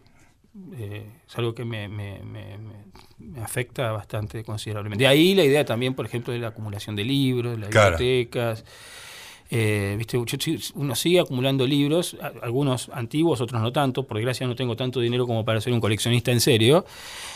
eh, es algo que me, me, afecta bastante considerablemente. De ahí la idea también, por ejemplo, de la acumulación de libros, de las bibliotecas. Eh, ¿viste? uno sigue acumulando libros, algunos antiguos, otros no tanto, por desgracia no tengo tanto dinero como para ser un coleccionista en serio,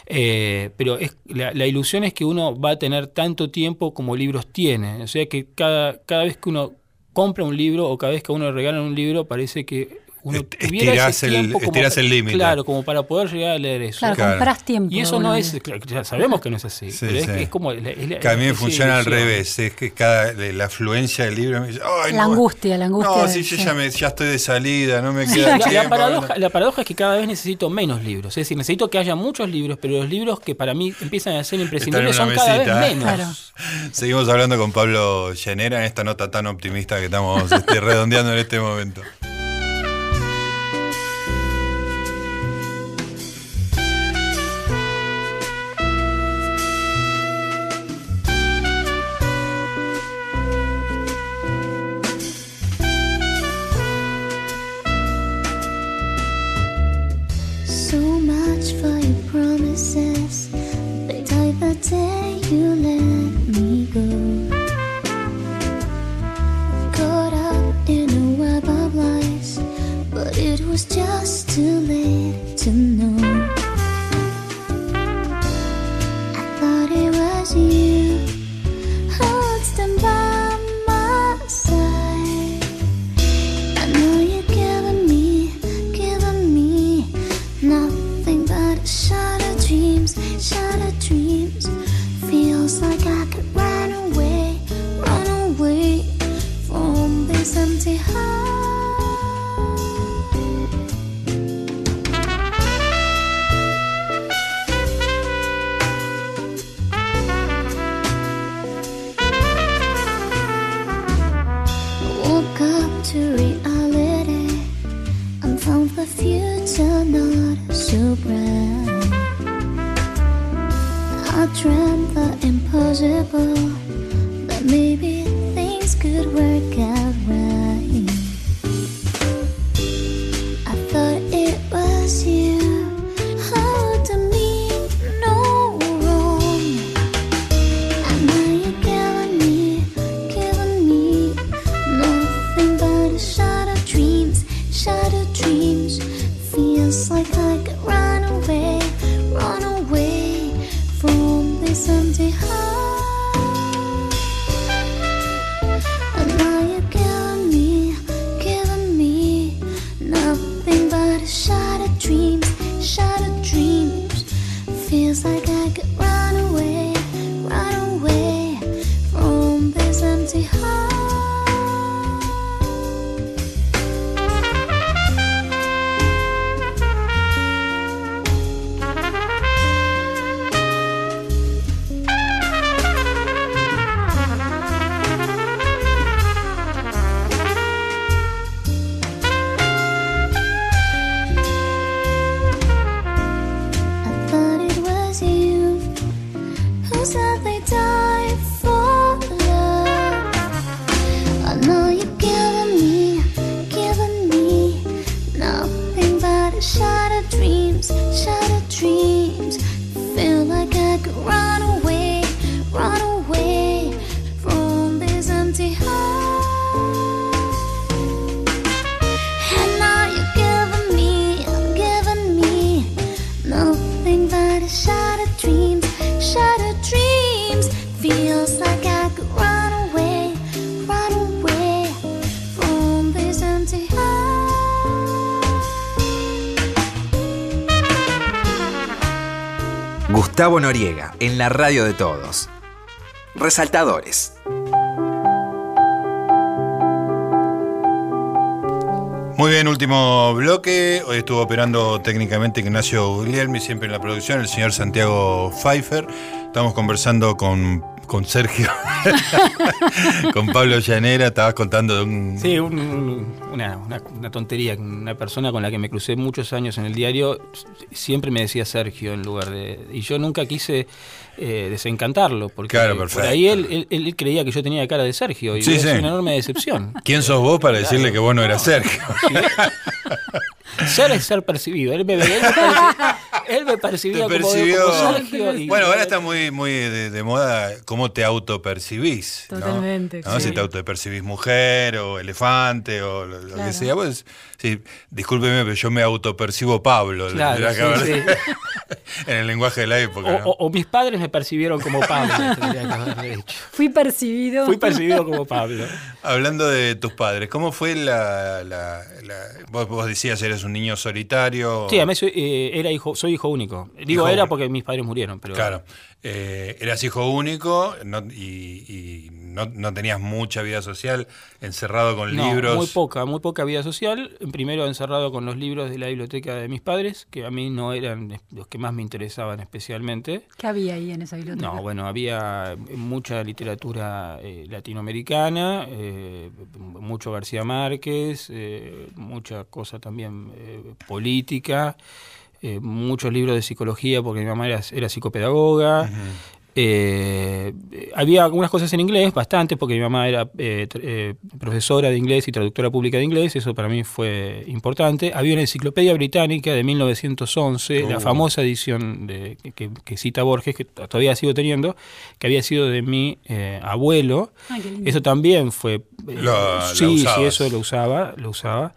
eh, pero es, la, la, ilusión es que uno va a tener tanto tiempo como libros tiene, o sea que cada, cada vez que uno compra un libro o cada vez que uno le regalan un libro parece que uno estirás el, el límite. Claro, como para poder llegar a leer eso. Claro, compras tiempo. Y eso no es, ya sabemos que no es así. pero Es, como. que a mí funciona al revés, es que cada, la afluencia del libro me dice, la angustia, la angustia. No, sí, yo ya, me, ya estoy de salida, no me queda la, La paradoja, la paradoja es que cada vez necesito menos libros. Es decir, necesito que haya muchos libros, pero los libros que para mí empiezan a ser imprescindibles son cada vez menos. Seguimos hablando con Pablo Llanera en esta nota tan optimista que estamos este, redondeando en este momento. Gustavo radio de todos. Resaltadores. Muy bien, último bloque. Hoy estuvo operando técnicamente Ignacio Guglielmi, siempre en la producción, el señor Santiago Pfeiffer. Estamos conversando con con Sergio, con Pablo Llanera, estabas contando de un... Sí, una, tontería. Una persona con la que me crucé muchos años en el diario siempre me decía Sergio en lugar de... Y yo nunca quise eh, desencantarlo, porque por ahí él, él, creía que yo tenía cara de Sergio y es una enorme decepción. ¿Quién sos vos para decirle que vos no eras Sergio? Ser es ser percibido. Él me, él me, percibía como, Sergio. bueno, ahora está muy, muy de, moda cómo te autopercibís. Totalmente. ¿no? Si te autopercibís mujer o elefante o lo, que sea. Pues, sí, discúlpeme, pero yo me autopercibo Pablo. Claro, en el lenguaje de la época. O, mis padres me percibieron como Pablo. Fui percibido. Fui percibido como Pablo. Hablando de tus padres, ¿cómo fue la... la, vos, decías, eres un niño solitario. Sí, a mí soy, eh, era hijo, soy hijo único. Digo era porque mis padres murieron. pero Claro. Eh, eras hijo único y, no, tenías mucha vida social, encerrado con libros. Muy poca, muy poca vida social. Primero encerrado con los libros de la biblioteca de mis padres, que a mí no eran los que más me interesaban especialmente. ¿Qué había ahí en esa biblioteca? No, bueno, había mucha literatura eh, latinoamericana, eh, mucho García Márquez, mucha cosa también política. Eh, muchos libros de psicología porque mi mamá era, psicopedagoga. Eh, había algunas cosas en inglés, bastante, porque mi mamá era eh, profesora de inglés y traductora pública de inglés, eso para mí fue importante. Había una enciclopedia británica de 1911, la famosa edición de, que, cita Borges, que todavía sigo teniendo, que había sido de mi abuelo. eso también fue... sí, sí, eso lo usaba, lo usaba.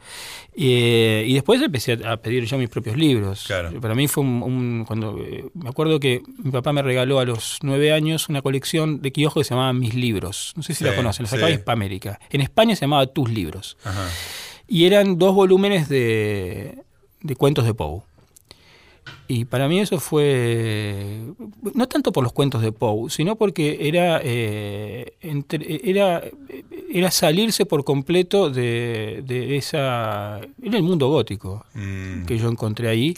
Eh, y después empecé a pedir yo mis propios libros. Para mí fue un, cuando eh, me acuerdo que mi papá me regaló a los nueve años una colección de kioscos que se llamaba Mis Libros. No sé si la conocen, la sacaba sí. América. En España se llamaba Tus Libros. Y eran dos volúmenes de, de cuentos de Poe. Y para mí eso fue, no tanto por los cuentos de Poe, sino porque era, eh, era, era salirse por completo de, de esa... Era el mundo gótico mm. que yo encontré ahí.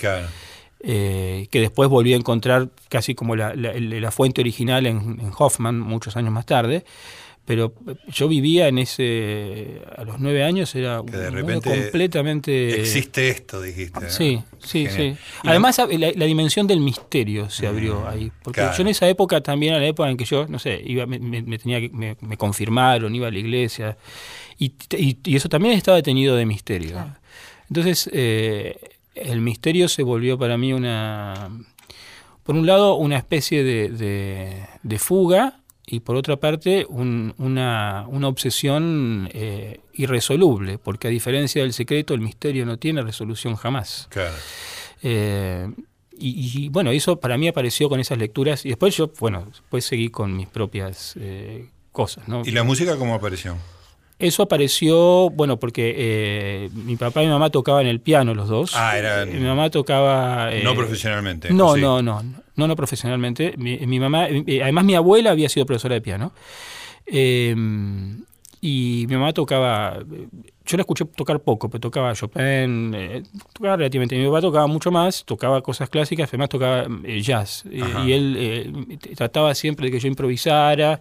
Eh, que después volví a encontrar casi como la, la, fuente original en, en, Hoffman muchos años más tarde. Pero yo vivía en ese a los nueve años era que de repente completamente existe esto dijiste sí sí sí. Además la, dimensión del misterio se abrió mm, ahí porque yo en esa época también era la época en que yo no sé iba me, tenía que me, confirmaron iba a la iglesia y, y, eso también estaba detenido de misterio. Entonces eh, el misterio se volvió para mí una por un lado una especie de, de, de fuga y por otra parte una, una, obsesión eh, irresoluble, porque a diferencia del secreto, el misterio no tiene resolución jamás. Claro. Eh, y, bueno, eso para mí apareció con esas lecturas y después yo, bueno, después seguí con mis propias eh, cosas. ¿no? ¿Y la música cómo apareció? Eso apareció, bueno, porque eh, mi papá y mi mamá tocaban el piano los dos. Ah, eran... Mi mamá tocaba... no profesionalmente. No, no, no, no, no profesionalmente. Mi, mamá, además mi abuela había sido profesora de piano. Em, y mi mamá tocaba, yo la escuché tocar poco, pero tocaba Chopin, eh, tocaba relativamente. Mi papá tocaba mucho más, tocaba cosas clásicas, además tocaba eh, jazz. y él trataba siempre de que yo improvisara.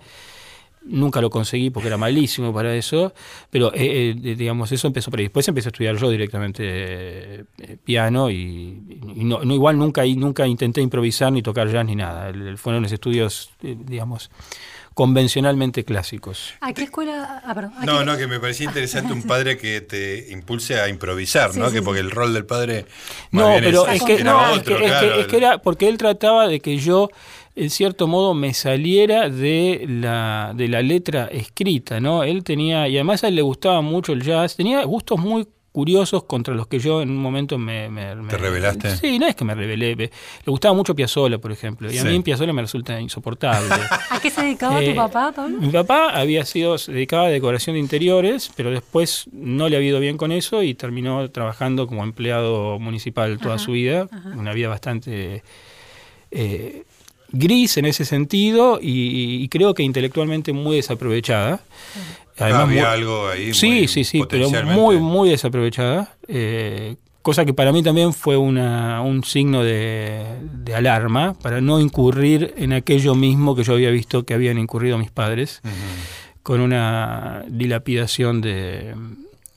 Nunca lo conseguí porque era malísimo para eso, pero eh, eh, digamos, eso empezó por ahí. Después empecé a estudiar yo directamente eh, piano y, no, igual nunca, nunca intenté improvisar ni tocar jazz ni nada. fueron los estudios, digamos, convencionalmente clásicos. ¿A qué escuela? Ah, no, no, que me parecía interesante un padre que te impulse a improvisar, ¿no? que porque el rol del padre. no, pero es, que, no, es que era porque él trataba de que yo en cierto modo me saliera de la, de la letra escrita, ¿no? Él tenía, y además a él le gustaba mucho el jazz, tenía gustos muy curiosos contra los que yo en un momento me... ¿Te revelaste? Sí, no es que me revelé. Le gustaba mucho Piazzolla, por ejemplo, y a mí Piazzolla me resulta insoportable. ¿A qué se dedicaba tu eh, papá, Pablo? Mi papá había sido, se dedicaba a decoración de interiores, pero después no le había ido bien con eso y terminó trabajando como empleado municipal toda su vida, una vida bastante... Eh, gris en ese sentido y, creo que intelectualmente muy desaprovechada. Además, Había algo ahí. Sí, sí, sí, pero muy, muy desaprovechada. Eh, cosa que para mí también fue una, un signo de, alarma para no incurrir en aquello mismo que yo había visto que habían incurrido mis padres, con una dilapidación de,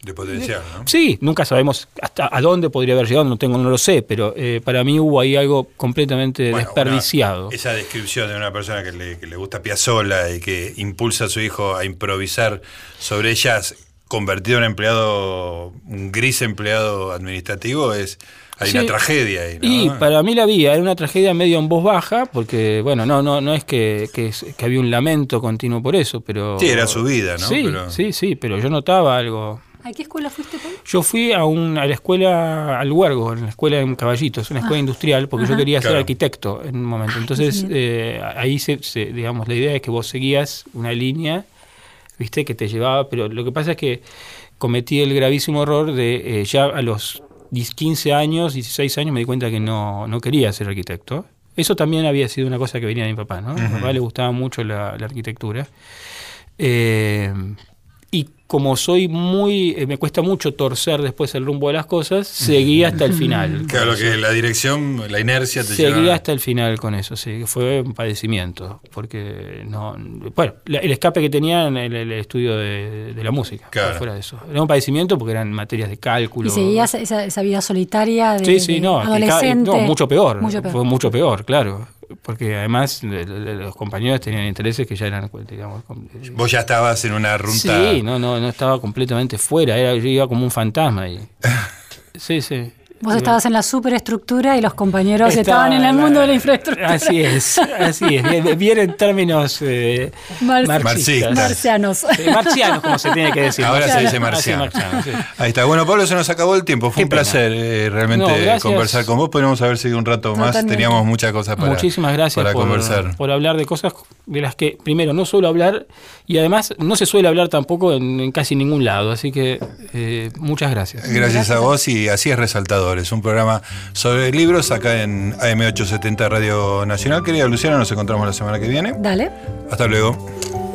de potencial, ¿no? Sí, nunca sabemos hasta a dónde podría haber llegado, no tengo, no lo sé, pero eh, para mí hubo ahí algo completamente desperdiciado. esa descripción de una persona que le, que le gusta Piazzolla y que impulsa a su hijo a improvisar sobre ellas convertido en empleado, un gris empleado administrativo, es hay una tragedia ahí, ¿no? Y para mí la había, era una tragedia medio en voz baja, porque, bueno, no, no, no es que, que, había un lamento continuo por eso, pero... Sí, era su vida, ¿no? Sí, sí, sí, pero yo notaba algo. ¿A qué escuela fuiste, Paul? Yo fui a, un, a la escuela al Huergo, en la escuela en Caballitos, una escuela ah. industrial, porque yo quería ser arquitecto en un momento. Entonces, eh, ahí, se, digamos, la idea es que vos seguías una línea, viste, que te llevaba, pero lo que pasa es que cometí el gravísimo error de eh, ya a los 15 años, 16 años me di cuenta que no, no quería ser arquitecto. Eso también había sido una cosa que venía de mi papá, ¿no? A mi papá le gustaba mucho la, la arquitectura. Eh, y como soy muy, eh, me cuesta mucho torcer después el rumbo de las cosas, seguí hasta el final. Claro que la dirección, la inercia te Seguí hasta el final con eso, sí, fue un padecimiento, porque no, bueno, el escape que tenía en el, estudio de, la música, fuera de eso. Era un padecimiento porque eran materias de cálculo. Y seguías esa, vida solitaria de, sí, sí, no, adolescente. no, mucho peor, mucho peor, fue mucho peor, claro porque además los compañeros tenían intereses que ya eran, digamos... Vos ya estabas en una ruta... Sí, no, no, no estaba completamente fuera, era, yo iba como un fantasma. Y, sí, sí. Vos estabas en la superestructura y los compañeros estaban en el mundo de la infraestructura. Así es, así es. Bien, en términos eh, marxistas. Marcianos. marcianos, como se tiene que decir. Ahora se dice marciano. Ahí está. Bueno, Pablo, se nos acabó el tiempo. Fue un placer eh, realmente conversar con vos. Podríamos haber seguido un rato más. Teníamos muchas cosas para, Muchísimas gracias por, conversar. por hablar de cosas de las que, primero, no suelo hablar y además no se suele hablar tampoco en, casi ningún lado. Así que eh, muchas gracias. gracias. Gracias a vos y así es resaltado es un programa sobre libros acá en AM870 Radio Nacional. Querida Luciana, nos encontramos la semana que viene. Dale. Hasta luego.